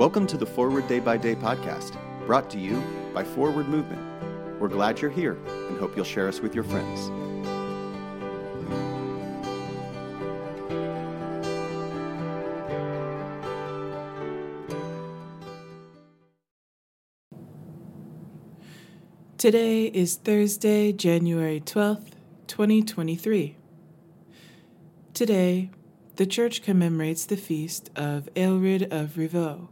Welcome to the Forward Day by Day podcast, brought to you by Forward Movement. We're glad you're here and hope you'll share us with your friends. Today is Thursday, January 12th, 2023. Today, the Church commemorates the feast of Aelred of Rievaulx.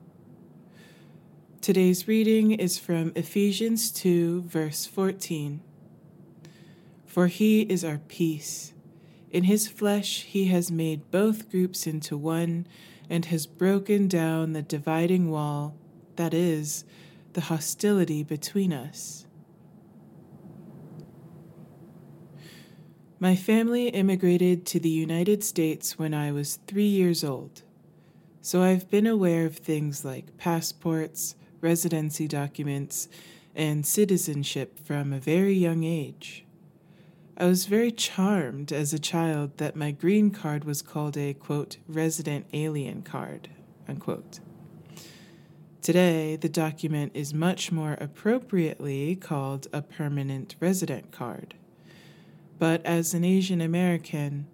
Today's reading is from Ephesians 2, verse 14. For he is our peace. In his flesh, he has made both groups into one and has broken down the dividing wall, that is, the hostility between us. My family immigrated to the United States when I was three years old, so I've been aware of things like passports, residency documents, and citizenship from a very young age. I was very charmed as a child that my green card was called a, quote, resident alien card, unquote. Today, the document is much more appropriately called a permanent resident card. But as an Asian American,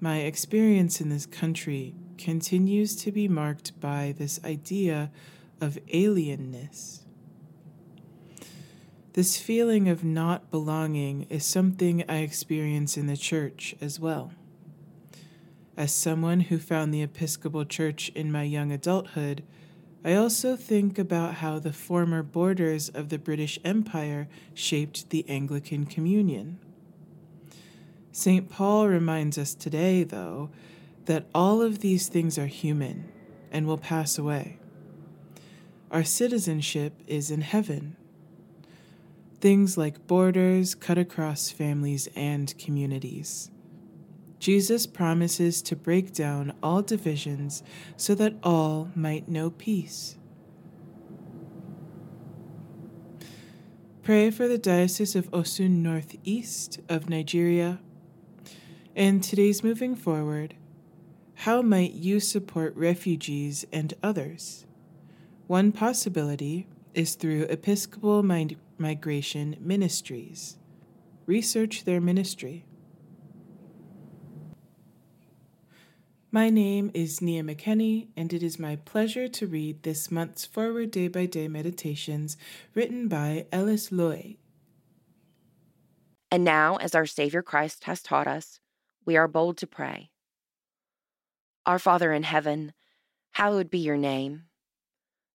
my experience in this country continues to be marked by this idea of alienness. This feeling of not belonging is something I experience in the church as well. As someone who found the Episcopal Church in my young adulthood, I also think about how the former borders of the British Empire shaped the Anglican Communion. St. Paul reminds us today, though, that all of these things are human and will pass away. Our citizenship is in heaven. Things like borders cut across families and communities. Jesus promises to break down all divisions so that all might know peace. Pray for the Diocese of Osun Northeast of Nigeria and today's moving forward, how might you support refugees and others? One possibility is through Episcopal Migration Ministries. Research their ministry. My name is Nia McKenney, and it is my pleasure to read this month's Forward Day by Day Meditations written by Ellis Loy. And now, as our Savior Christ has taught us, we are bold to pray. Our Father in heaven, hallowed be your name.